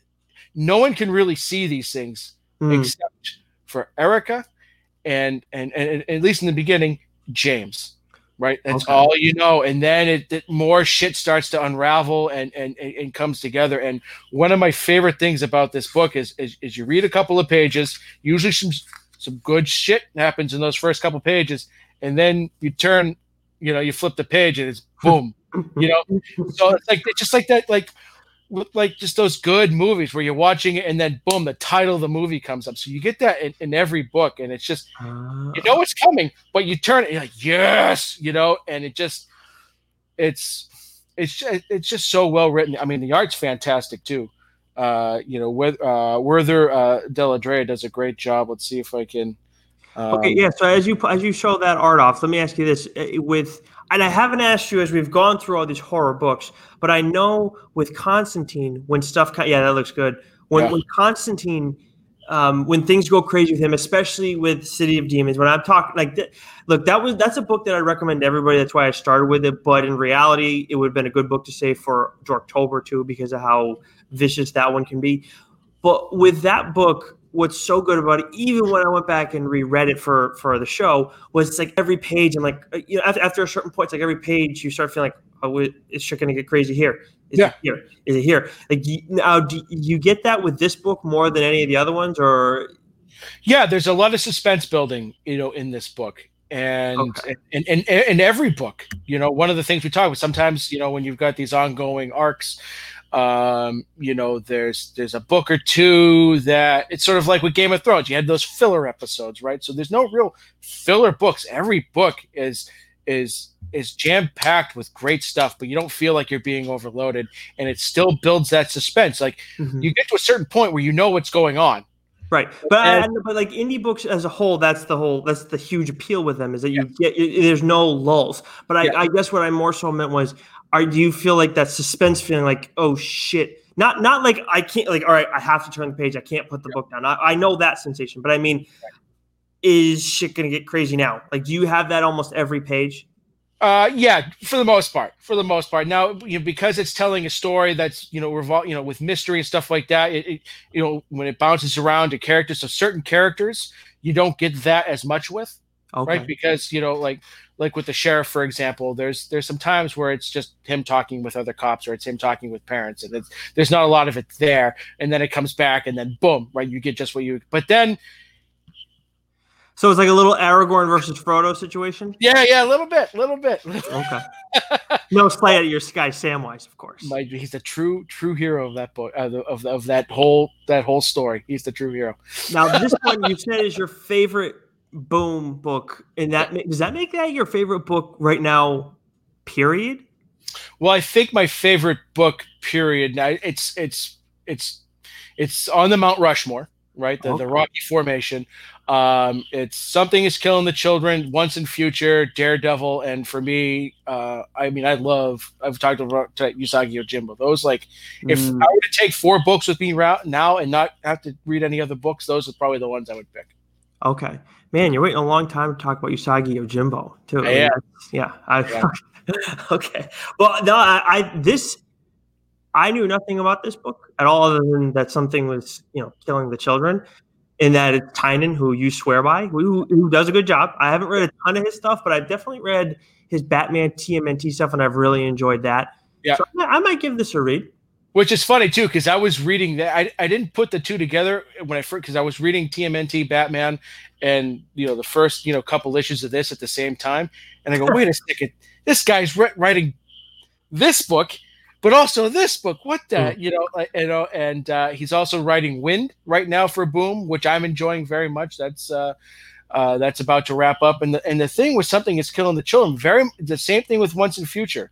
no one can really see these things mm. except for Erica and, and and and at least in the beginning, James right? That's okay. all you know. And then it, it, more shit starts to unravel and, and and comes together. And one of my favorite things about this book is, is, is you read a couple of pages, usually some some good shit happens in those first couple pages, and then you turn, you know, you flip the page and it's boom, you know. So it's like it's just like that, like like just those good movies where you're watching it and then boom the title of the movie comes up. So you get that in, in every book and it's just you know it's coming but you turn it you're like yes you know and it just it's it's just, it's just so well written. I mean the art's fantastic too. Uh you know with uh werther uh Dell'Edera does a great job. Let's see if i can um, okay yeah so as you as you show that art off let me ask you this uh, with and I haven't asked you as we've gone through all these horror books, but I know with Constantine, when stuff, yeah, that looks good. When, yeah. when Constantine, um, when things go crazy with him, especially with City of Demons, when I'm talking like, th- look, that was that's a book that I recommend to everybody. That's why I started with it. But in reality, it would have been a good book to say for October too, because of how vicious that one can be. But with that book, what's so good about it, even when I went back and reread it for for the show, was it's like every page and like uh, you know after, after a certain point, it's like every page you start feeling like oh it's going to get crazy here. Is yeah. it here? Is it here? Like now, do you get that with this book more than any of the other ones, or? Yeah, there's a lot of suspense building, you know, in this book, and okay. in, in, in every book, you know, one of the things we talk about sometimes, you know, when you've got these ongoing arcs, um, you know, there's there's a book or two that it's sort of like with Game of Thrones. You had those filler episodes, right? So there's no real filler books. Every book is is is jam packed with great stuff, but you don't feel like you're being overloaded, and it still builds that suspense. Like mm-hmm. you get to a certain point where you know what's going on. Right, but and, but like indie books as a whole, that's the whole that's the huge appeal with them is that you yeah. get there's no lulls. But I, yeah. I guess what I more so meant was are do you feel like that suspense feeling like oh shit? Not not like i can't like all right i have to turn the page. I can't put the yeah. book down. I, I, know that sensation but i mean is shit gonna get crazy now? Like do you have that almost every page? Uh yeah for the most part for the most part. Now you know, because it's telling a story that's you know revol- you know with mystery and stuff like that it, it, you know when it bounces around to characters so certain characters you don't get that as much with okay. right because you know like like with the sheriff for example there's there's some times where it's just him talking with other cops or it's him talking with parents and there's not a lot of it there and then it comes back and then boom right you get just what you but then So it's like a little Aragorn versus Frodo situation. Yeah, yeah, a little bit, a little bit. Okay. no slight at your Sky Samwise, of course. My, he's the true, true hero of that book, uh, of of that whole that whole story. He's the true hero. Now, this one you said is your favorite Boom book, and that does that make that your favorite book right now? Period. Well, I think my favorite book, period. Now it's it's it's it's on the Mount Rushmore, right? The, okay. the Rocky Formation. Um, it's something is killing the children. Once and future, Daredevil, and for me, uh, I mean, I love. I've talked about Usagi Yojimbo. Those like, if mm. I were to take four books with me now and not have to read any other books, those are probably the ones I would pick. Okay, man, you're waiting a long time to talk about Usagi Yojimbo too. Yeah, yeah. I, yeah. okay. Well, no, I, I this I knew nothing about this book at all, other than that something was, you know, killing the children and that it's Tynion, who you swear by, who, who does a good job. I haven't read a ton of his stuff, but I've definitely read his Batman TMNT stuff, and I've really enjoyed that. Yeah, so I might give this a read. Which is funny too, because I was reading that. I, I didn't put the two together when I first because I was reading TMNT Batman and you know the first you know couple issues of this at the same time, and I go, wait a second, this guy's re- writing this book but also this book. What the, mm. you know, you know, and uh, he's also writing Wynd right now for Boom, which I'm enjoying very much. That's uh, uh, that's about to wrap up. And the and the thing with something is killing the children. Very the same thing with Once and Future.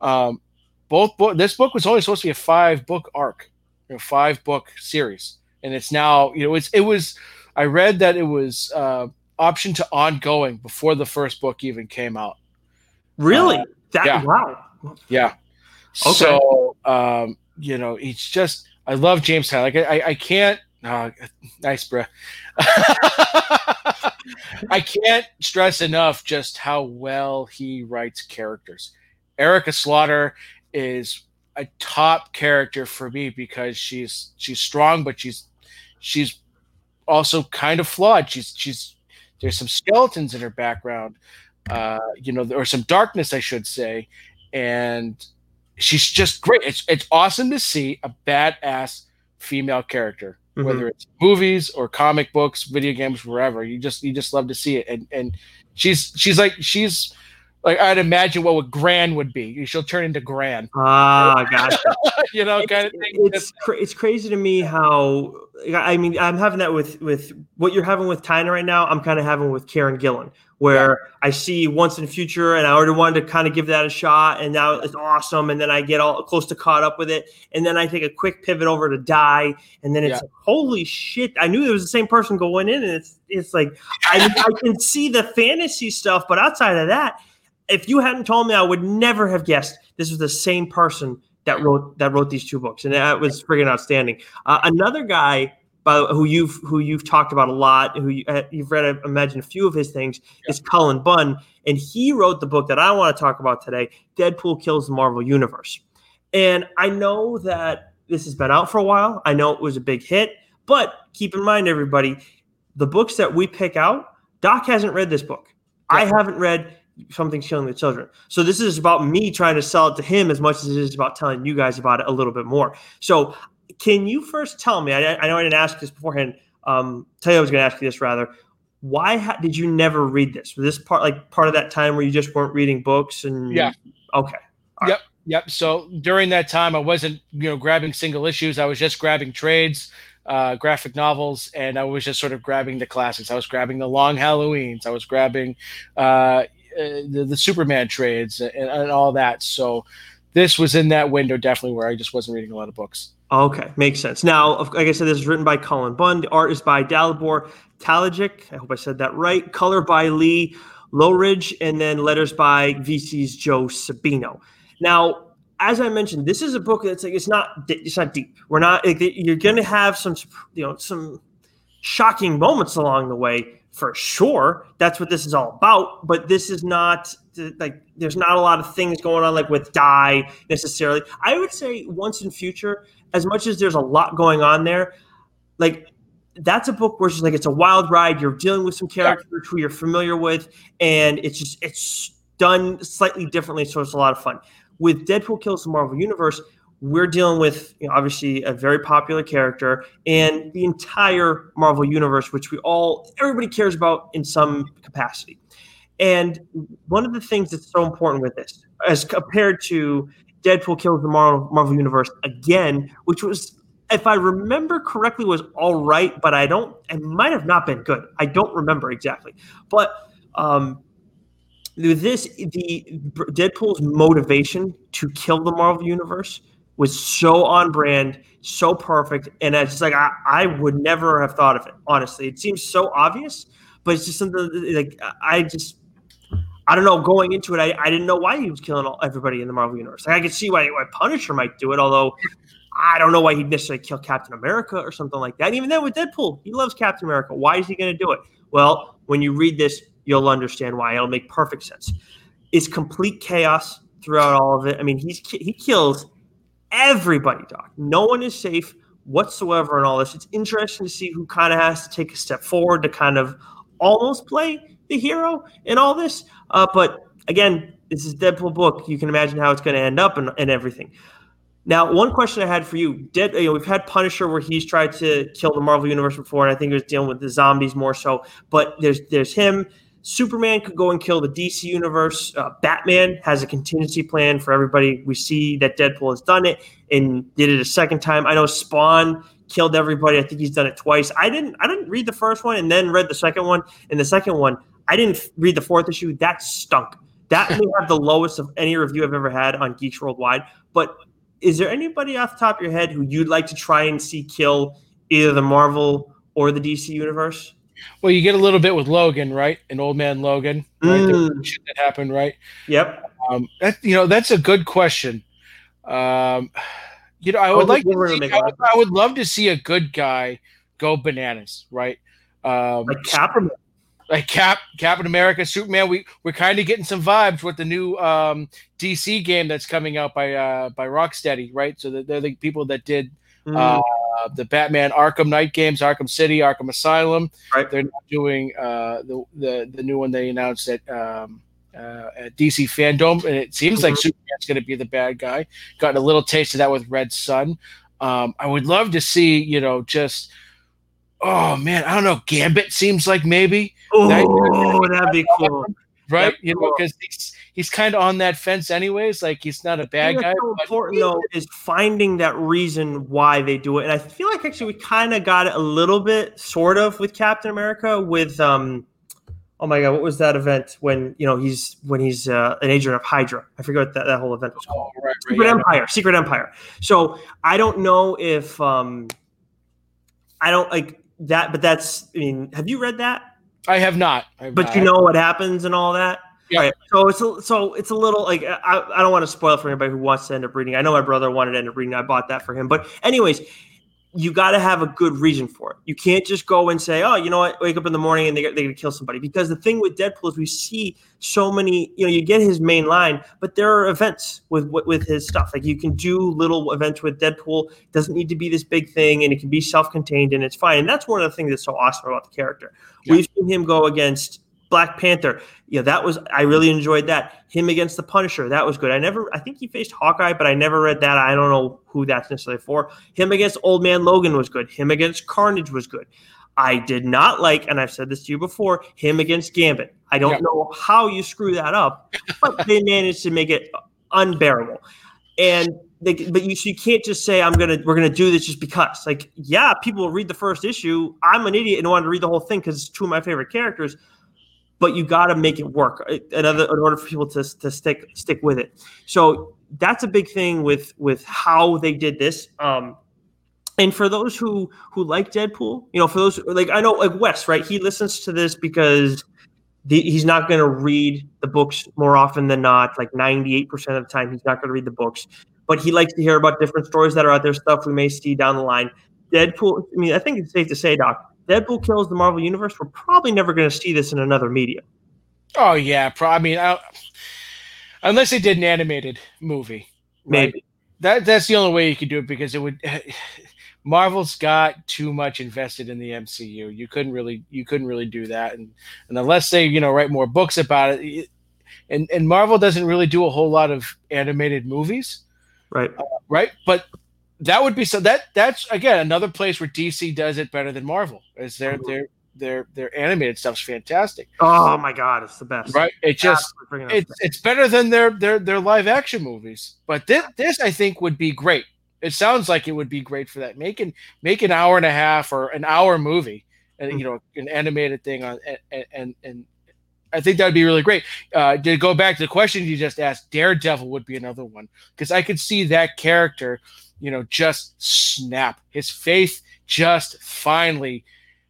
Um, both book. This book was only supposed to be a five book arc, you know, five book series, and it's now you know it's it was. I read that it was uh, option to ongoing before the first book even came out. Really? Uh, that yeah. wow. Yeah. Okay. So, um, you know, it's just I love James Tynion. Like I, I can't. Uh, nice, bro. I can't stress enough just how well he writes characters. Erica Slaughter is a top character for me because she's she's strong, but she's she's also kind of flawed. She's she's there's some skeletons in her background, uh, you know, or some darkness, I should say, and she's just great. It's it's awesome to see a badass female character, mm-hmm. whether it's movies or comic books, video games, wherever. You just you just love to see it, and and she's she's like she's like I'd imagine what would Gran would be. She'll turn into Gran. Ah, gotcha. you know, it's, kind of thing. It's cra- it's crazy to me how I mean I'm having that with with what you're having with Tynion right now. I'm kind of having with Kieron Gillen, where yeah. I see once in the future, and I already wanted to kind of give that a shot, and now it's awesome, and then I get all close to caught up with it, and then I take a quick pivot over to Die, and then it's yeah. like, holy shit! I knew it was the same person going in, and it's it's like I, I can see the fantasy stuff, but outside of that if you hadn't told me, I would never have guessed this was the same person that wrote that wrote these two books, and that was friggin' outstanding. Uh, another guy by who you've who you've talked about a lot, who you, have uh, read, I imagine a few of his things, yeah. is Cullen Bunn, and he wrote the book that I want to talk about today. Deadpool kills the Marvel Universe, and I know that this has been out for a while. I know it was a big hit, but keep in mind, everybody, the books that we pick out, Doc hasn't read this book. Yeah. I haven't read something's killing the children. So this is about me trying to sell it to him as much as it is about telling you guys about it a little bit more. So can you first tell me? I, I know I didn't ask this beforehand. Um, tell you I was going to ask you this rather. Why ha- did you never read this? Was this part like part of that time where you just weren't reading books and yeah? Okay. All yep. Right. Yep. So during that time, I wasn't, you know, grabbing single issues. I was just grabbing trades, uh, graphic novels, and I was just sort of grabbing the classics. I was grabbing the Long Halloweens. I was grabbing, uh, uh, the, the Superman trades and, and all that. So this was in that window definitely where I just wasn't reading a lot of books. Okay, makes sense. Now, like I said, this is written by Cullen Bunn. The art is by Dalibor Talajic. I hope I said that right. Color by Lee Loughridge, and then letters by VC's Joe Sabino. Now, as I mentioned, this is a book that's like it's not it's not deep. We're not like, you're going to have some you know some shocking moments along the way, for sure that's what this is all about but this is not like there's not a lot of things going on like with die necessarily. I would say once and future as much as there's a lot going on there like that's a book where it's like it's a wild ride. You're dealing with some characters yeah. who you're familiar with and it's just it's done slightly differently so it's a lot of fun. With deadpool kills the marvel universe we're dealing with you know, obviously a very popular character and the entire Marvel universe, which we all everybody cares about in some capacity. And one of the things that's so important with this, as compared to Deadpool kills the Marvel, Marvel universe again, which was, if I remember correctly, was all right, but I don't. It might have not been good. I don't remember exactly, but um, this the Deadpool's motivation to kill the Marvel universe was so on brand, so perfect, and it's just like I, I would never have thought of it. Honestly, it seems so obvious, but it's just something like I just I don't know. Going into it, I, I didn't know why he was killing all, everybody in the Marvel universe. Like I could see why, why Punisher might do it, although I don't know why he'd necessarily kill Captain America or something like that. And even then, with Deadpool, he loves Captain America. Why is he going to do it? Well, when you read this, you'll understand why. It'll make perfect sense. It's complete chaos throughout all of it. I mean, he's he kills everybody, Doc. No one is safe whatsoever in all this. It's interesting to see who kind of has to take a step forward to kind of almost play the hero in all this. Uh, but again, this is Deadpool book. You can imagine how it's going to end up and, and everything. Now, one question I had for you: Dead, you know, we've had Punisher where he's tried to kill the Marvel universe before, and I think he was dealing with the zombies more so. But there's there's him. Superman could go and kill the DC universe. Uh, Batman has a contingency plan for everybody. We see that Deadpool has done it and did it a second time. I know Spawn killed everybody. I think he's done it twice. I didn't. I didn't read the first one and then read the second one. And the second one, I didn't read the fourth issue. That stunk. That may have the lowest of any review I've ever had on Geeks Worldwide. But is there anybody off the top of your head who you'd like to try and see kill either the Marvel or the DC universe? Well, you get a little bit with Logan, right? An old man Logan, right? Mm. That happened, right? Yep. Um, that you know, that's a good question. Um, you know, I would like to see, I would, I would, love to see a good guy go bananas, right? Um, like Captain, like Cap, Captain America, Superman. We we're kind of getting some vibes with the new um, DC game that's coming out by uh, by Rocksteady, right? So they're the people that did mm. uh, the Batman Arkham Knight games, Arkham City, Arkham Asylum. Right. They're doing uh, the the the new one they announced at. Um, uh, at DC FanDome, and it seems mm-hmm. like Superman's going to be the bad guy. Got a little taste of that with Red Sun. Um, I would love to see, you know, just oh man, I don't know. Gambit seems like maybe. Oh, that, that'd be cool. Right, you know, because he's he's kind of on that fence, anyways. Like he's not a bad guy. So important though is finding that reason why they do it, and I feel like actually we kind of got it a little bit, sort of, with Captain America, with um, oh my god, what was that event when you know he's when he's uh, an agent of Hydra? I forget what that, that whole event was called. Oh, right, right, Secret yeah, Empire. Right. Secret Empire. So I don't know if um, I don't like that, but that's. I mean, have you read that? I have not. I have but not. you know what happens and all that. Yeah. Right. So it's a, so it's a little like I, I don't want to spoil for anybody who wants to end up reading. I know my brother wanted to end up reading. I bought that for him. But anyways, you got to have a good reason for it. You can't just go and say, "Oh, you know what? Wake up in the morning and they, they're going to kill somebody." Because the thing with Deadpool is we see so many. You know, you get his main line, but there are events with with his stuff. Like you can do little events with Deadpool. It doesn't need to be this big thing, and it can be self-contained, and it's fine. And that's one of the things that's so awesome about the character. Yeah. We've seen him go against Black Panther. Yeah, that was I really enjoyed that. Him against the Punisher, that was good. I never I think he faced Hawkeye, but I never read that. I don't know who that's necessarily for. Him against Old Man Logan was good. Him against Carnage was good. I did not like, and I've said this to you before, him against Gambit. I don't yeah. know how you screw that up, but they managed to make it unbearable. And they, but you, so you can't just say I'm gonna we're gonna do this just because. Like, yeah, people will read the first issue. I'm an idiot and want to read the whole thing because it's two of my favorite characters but you got to make it work uh, in, other, in order for people to, to stick stick with it. So that's a big thing with with how they did this. Um, and for those who who like Deadpool, you know, for those like I know like Wes, right? He listens to this because the, he's not going to read the books more often than not. Like ninety eight percent of the time, he's not going to read the books, but he likes to hear about different stories that are out there, stuff we may see down the line. Deadpool. I mean, I think it's safe to say, Doc, Deadpool kills the Marvel Universe, we're probably never going to see this in another medium. Oh yeah, pro- I mean, I, unless they did an animated movie, maybe right? that that's the only way you could do it because it would. Marvel's got too much invested in the MCU. You couldn't really you couldn't really do that, and and unless they you know write more books about it, and and Marvel doesn't really do a whole lot of animated movies. Right. Uh, right. But that would be so that that's again another place where DC does it better than Marvel. Is their mm-hmm. their their their animated stuff's fantastic. Oh my god, it's the best. Right? It just it's it's better than their their their live action movies. But this this I think would be great. It sounds like it would be great for that. Make an make an hour and a half or an hour movie, and mm-hmm. you know, an animated thing on and and, and I think that would be really great. Uh, to go back to the question you just asked, Daredevil would be another one because I could see that character, you know, just snap. His faith just finally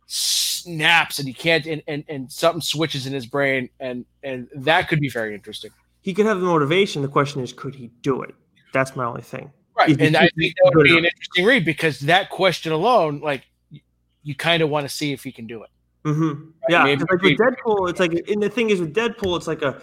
snaps and he can't and, and and something switches in his brain and and that could be very interesting. He could have the motivation. The question is could he do it? That's my only thing. Right. And i think that would be an interesting read because that question alone like you kind of want to see if he can do it. Mm-hmm. right? yeah. like with deadpool it's like and the thing is with deadpool it's like a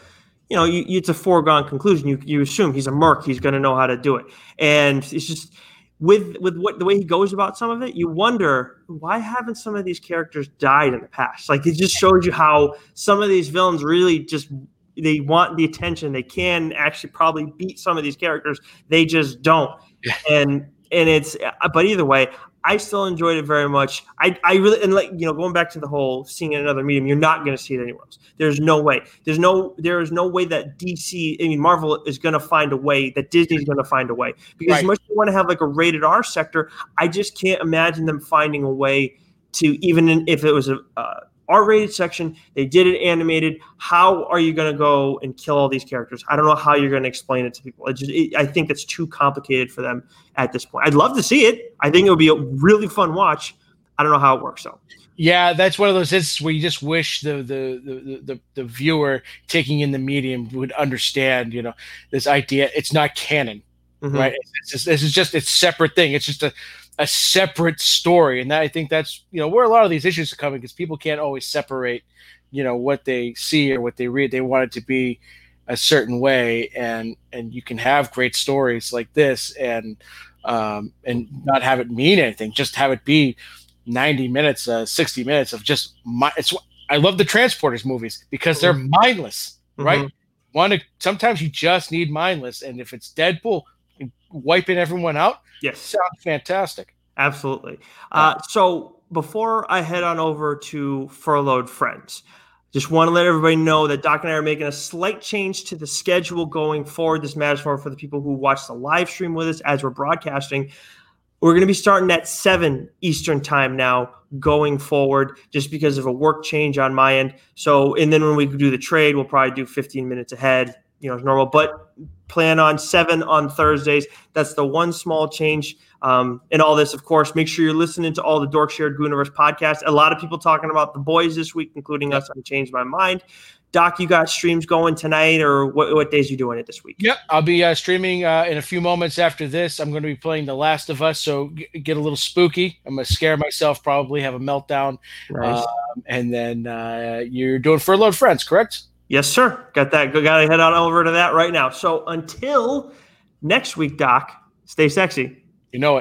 you know you, it's a foregone conclusion you, you assume he's a merc he's going to know how to do it and it's just with with what the way he goes about some of it, you wonder why haven't some of these characters died in the past? Like it just shows you how some of these villains really just they want the attention. They can actually probably beat some of these characters. They just don't. Yeah. And and it's uh, but either way, I still enjoyed it very much. I, I really and like you know going back to the whole seeing in another medium, you're not going to see it anywhere else. There's no way. There's no there is no way that DC, I mean Marvel is going to find a way that Disney's going to find a way because right. as much as you want to have like a rated R sector, I just can't imagine them finding a way to even if it was a uh, R-rated section. They did it animated. How are you going to go and kill all these characters? I don't know how you're going to explain it to people. It just, it, I think it's too complicated for them at this point. I'd love to see it. I think it would be a really fun watch. I don't know how it works though. Yeah, that's one of those instances where you just wish the the, the the the viewer taking in the medium would understand, you know, this idea. It's not canon, mm-hmm. right? It's just, this is just it's separate thing. It's just a a separate story, and that, I think that's you know where a lot of these issues are coming because people can't always separate, you know, what they see or what they read. They want it to be a certain way, and and you can have great stories like this, and um, and not have it mean anything. Just have it be ninety minutes, uh, sixty minutes of just my. It's I love the transporters movies because they're mm-hmm. mindless, right? Mm-hmm. Want to sometimes you just need mindless, and if it's Deadpool wiping everyone out, Yes. Sounds fantastic. Absolutely. Uh, so before I head on over to Furloughed Friends, just want to let everybody know that Doc and I are making a slight change to the schedule going forward. This matters more for the people who watch the live stream with us as we're broadcasting. We're going to be starting at 7 Eastern time now going forward just because of a work change on my end. So, and then when we do the trade, we'll probably do 15 minutes ahead, you know, as normal. But plan on seven on Thursdays. That's the one small change um, in all this. Of course, make sure you're listening to all the Dork Shared Gooniverse podcasts. A lot of people talking about the boys this week, including us on Change My Mind. Doc, you got streams going tonight, or what, what days are you doing it this week? Yep, I'll be uh, streaming uh, in a few moments after this. I'm going to be playing The Last of Us, so g- get a little spooky. I'm going to scare myself, probably have a meltdown. Nice. Um, and then uh, you're doing Furloughed Friends, correct? Yes, sir. Got that. Got to head on over to that right now. So until next week, Doc, stay sexy. You know it.